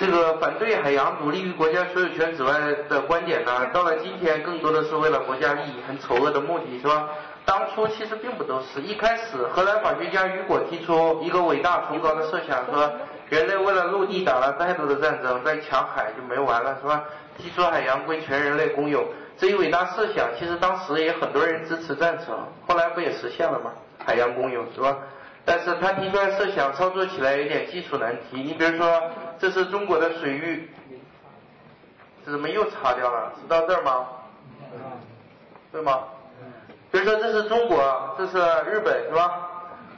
这个反对海洋独立于国家所有权之外的观点呢，到了今天更多的是为了国家利益，很丑恶的目的，是吧？当初其实并不都是一开始，荷兰法学家雨果提出一个伟大崇高的设想，说人类为了陆地打了太多的战争，再抢海就没完了，是吧？提出海洋归全人类公有，这一伟大设想，其实当时也很多人支持赞成，后来不也实现了吗？海洋公有，是吧？但是他提出来设想，操作起来有点技术难题。你比如说，这是中国的水域，这怎么又擦掉了？是到这儿吗？对吗？比如说这是中国，这是日本，是吧？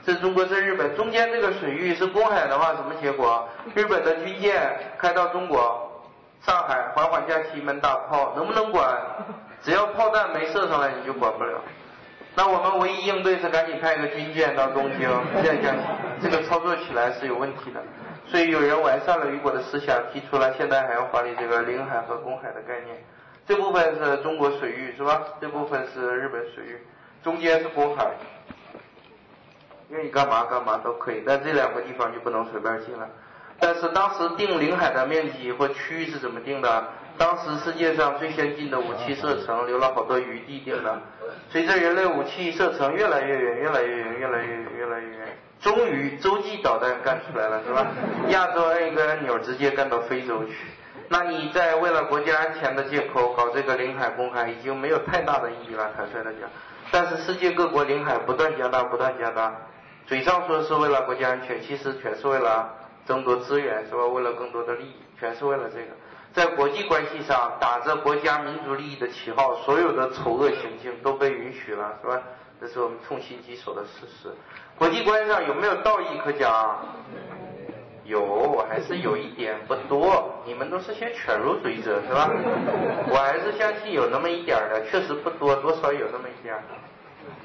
这是中国，这是日本，中间这个水域是公海的话，什么结果？日本的军舰开到中国上海，缓缓架起一门大炮，能不能管？只要炮弹没射上来，你就管不了。那我们唯一应对是赶紧派一个军舰到东京，这样这个操作起来是有问题的。所以有人完善了雨果的思想，提出了现代海洋法里这个领海和公海的概念。这部分是中国水域是吧？这部分是日本水域，中间是公海，愿意干嘛干嘛都可以，但这两个地方就不能随便进了。但是当时定领海的面积或区域是怎么定的？当时世界上最先进的武器射程留了好多余地定的。随着人类武器射程越来越远，越来越远，越来越远，越来越远，终于洲际导弹干出来了，是吧？亚洲按一个按钮直接干到非洲去。那你在为了国家安全的借口搞这个领海公海，已经没有太大的意义了，坦率的讲。但是世界各国领海不断加大，不断加大，嘴上说是为了国家安全，其实全是为了。争夺资源是吧？为了更多的利益，全是为了这个。在国际关系上，打着国家民族利益的旗号，所有的丑恶行径都被允许了，是吧？这是我们痛心疾首的事实。国际关系上有没有道义可讲？有，我还是有一点，不多。你们都是些犬儒主义者，是吧？我还是相信有那么一点的，确实不多，多少有那么一点。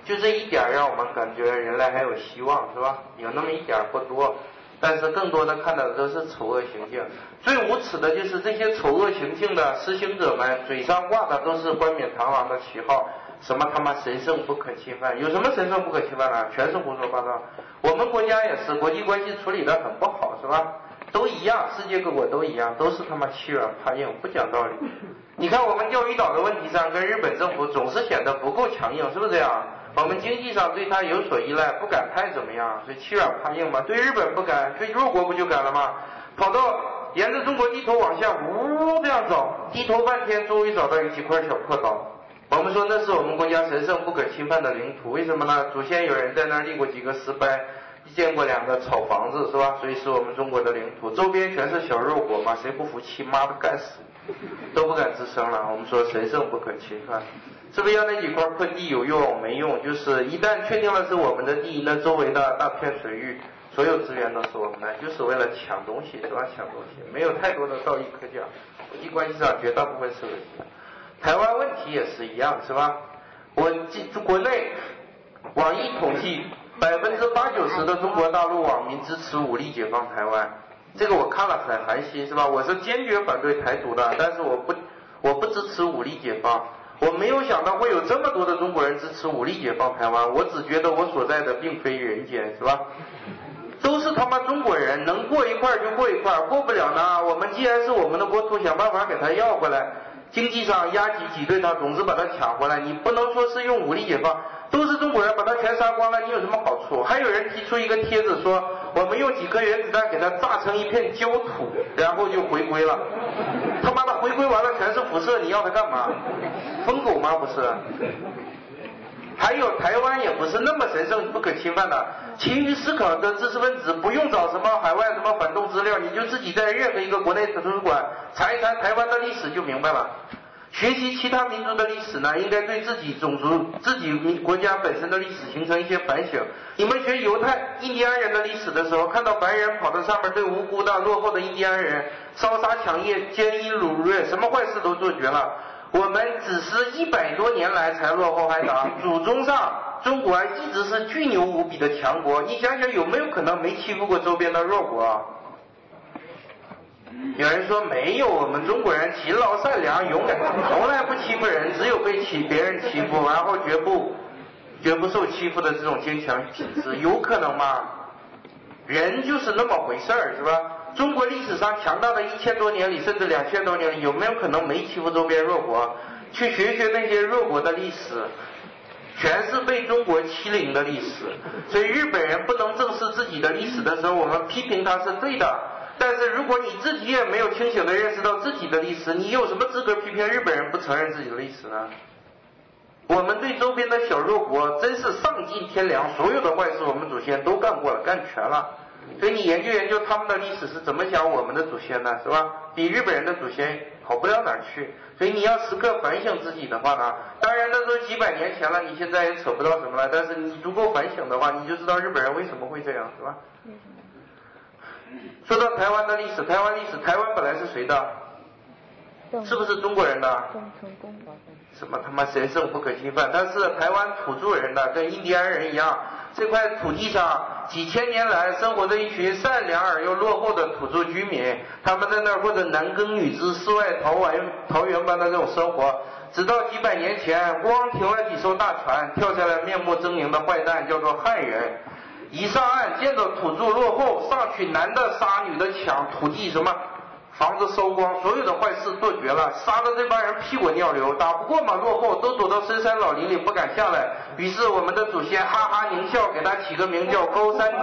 就这一点，让我们感觉人类还有希望，是吧？有那么一点，不多。但是更多的看到的都是丑恶行径，最无耻的就是这些丑恶行径的实行者们，嘴上挂的都是冠冕堂皇的旗号，什么他妈神圣不可侵犯，有什么神圣不可侵犯啊？全是胡说八道。我们国家也是国际关系处理的很不好，是吧？都一样，世界各国都一样，都是他妈欺软怕硬，不讲道理。你看我们钓鱼岛的问题上，跟日本政府总是显得不够强硬，是不是这样？我们经济上对他有所依赖，不敢太怎么样，所以欺软怕硬嘛。对日本不敢，对弱国不就敢了吗？跑到沿着中国地图往下呜这样找，低头半天，终于找到有几块小破岛。我们说那是我们国家神圣不可侵犯的领土，为什么呢？祖先有人在那儿立过几个石碑，建过两个草房子，是吧？所以是我们中国的领土，周边全是小肉国嘛，谁不服气，妈的干死，都不敢吱声了。我们说神圣不可侵犯。是不是要那几块破地有用？没用，就是一旦确定了是我们的地，那周围的大片水域，所有资源都是我们的，就是为了抢东西，是吧？抢东西，没有太多的道义可讲。国际关系上绝大部分是恶心的。台湾问题也是一样，是吧？我记国内网易统计，百分之八九十的中国大陆网民支持武力解放台湾，这个我看了很寒心，是吧？我是坚决反对台独的，但是我不，我不支持武力解放。我没有想到会有这么多的中国人支持武力解放台湾，我只觉得我所在的并非人间，是吧？都是他妈中国人，能过一块就过一块，过不了呢。我们既然是我们的国土，想办法给他要回来，经济上压挤挤兑他，总之把他抢回来。你不能说是用武力解放，都是中国人，把他全杀光了，你有什么好处？还有人提出一个帖子说，我们用几颗原子弹给他炸成一片焦土，然后就回归了。他妈的，回归完了全是辐射，你要他干嘛？疯狗吗？不是。还有台湾也不是那么神圣不可侵犯的。勤于思考的知识分子不用找什么海外什么反动资料，你就自己在任何一个国内图书馆查一查台湾的历史就明白了。学习其他民族的历史呢，应该对自己种族、自己国家本身的历史形成一些反省。你们学犹太印第安人的历史的时候，看到白人跑到上面对无辜的落后的印第安人烧杀抢掠、奸淫掳掠，什么坏事都做绝了。我们只是一百多年来才落后还打，祖宗上中国一直是巨牛无比的强国。你想想有没有可能没欺负过周边的弱国？有人说没有，我们中国人勤劳善良、勇敢，从来不欺负人，只有被欺别人欺负，然后绝不绝不受欺负的这种坚强品质，有可能吗？人就是那么回事儿，是吧？中国历史上强大的一千多年里，甚至两千多年里，有没有可能没欺负周边弱国？去学学那些弱国的历史，全是被中国欺凌的历史。所以日本人不能正视自己的历史的时候，我们批评他是对的。但是如果你自己也没有清醒的认识到自己的历史，你有什么资格批评日本人不承认自己的历史呢？我们对周边的小弱国真是丧尽天良，所有的坏事我们祖先都干过了，干全了。所以你研究研究他们的历史是怎么想我们的祖先呢？是吧？比日本人的祖先好不了哪儿去。所以你要时刻反省自己的话呢，当然那都几百年前了，你现在也扯不到什么了。但是你足够反省的话，你就知道日本人为什么会这样，是吧？说到台湾的历史，台湾历史，台湾本来是谁的？是不是中国人的？什么他妈神圣不可侵犯？他是台湾土著人的，跟印第安人一样。这块土地上几千年来生活着一群善良而又落后的土著居民，他们在那儿过着男耕女织、世外桃源桃源般的这种生活。直到几百年前，光停了几艘大船，跳下来面目狰狞的坏蛋，叫做汉人。一上岸，见到土著落后，上去男的杀，女的抢，土地什么房子烧光，所有的坏事做绝了，杀的这帮人屁滚尿流，打不过嘛，落后都躲到深山老林里不敢下来。于是我们的祖先哈哈狞笑，给他起个名叫高山族。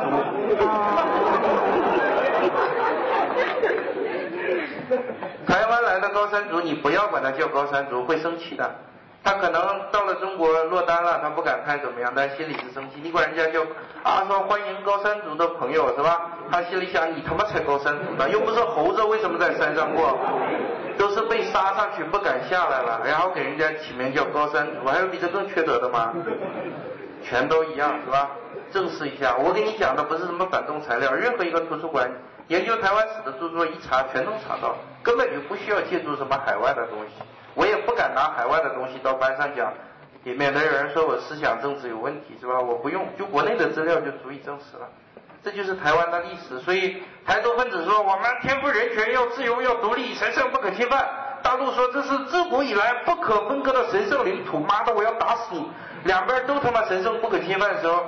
台湾来的高山族，你不要管他叫高山族，会生气的。他可能到了中国落单了，他不敢太怎么样，但心里是生气。你管人家叫啊说欢迎高山族的朋友是吧？他心里想你他妈才高山族呢，又不是猴子，为什么在山上过？都是被杀上去不敢下来了，然后给人家起名叫高山族，还有比这更缺德的吗？全都一样是吧？正视一下，我给你讲的不是什么反动材料，任何一个图书馆研究台湾史的著作一查全能查到，根本就不需要借助什么海外的东西。我也不敢拿海外的东西到班上讲，里面的有人说我思想政治有问题是吧？我不用，就国内的资料就足以证实了。这就是台湾的历史。所以台独分子说我们天赋人权要自由要独立神圣不可侵犯，大陆说这是自古以来不可分割的神圣领土，妈的我要打死你！两边都他妈神圣不可侵犯的时候。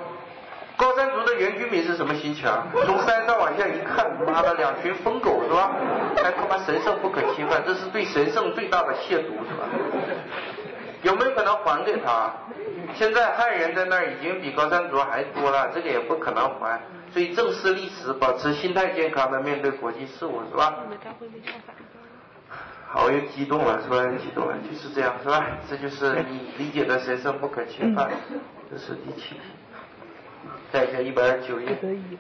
高山族的原居民是什么心情？从山上往下一看，妈的，两群疯狗是吧？还他妈神圣不可侵犯，这是对神圣最大的亵渎是吧？有没有可能还给他？现在汉人在那儿已经比高山族还多了，这个也不可能还。所以正视历史，保持心态健康的面对国际事务是吧？好，又激动了是吧？激动了，就是这样是吧？这就是你理解的神圣不可侵犯，这是第七题。再乘一百九页。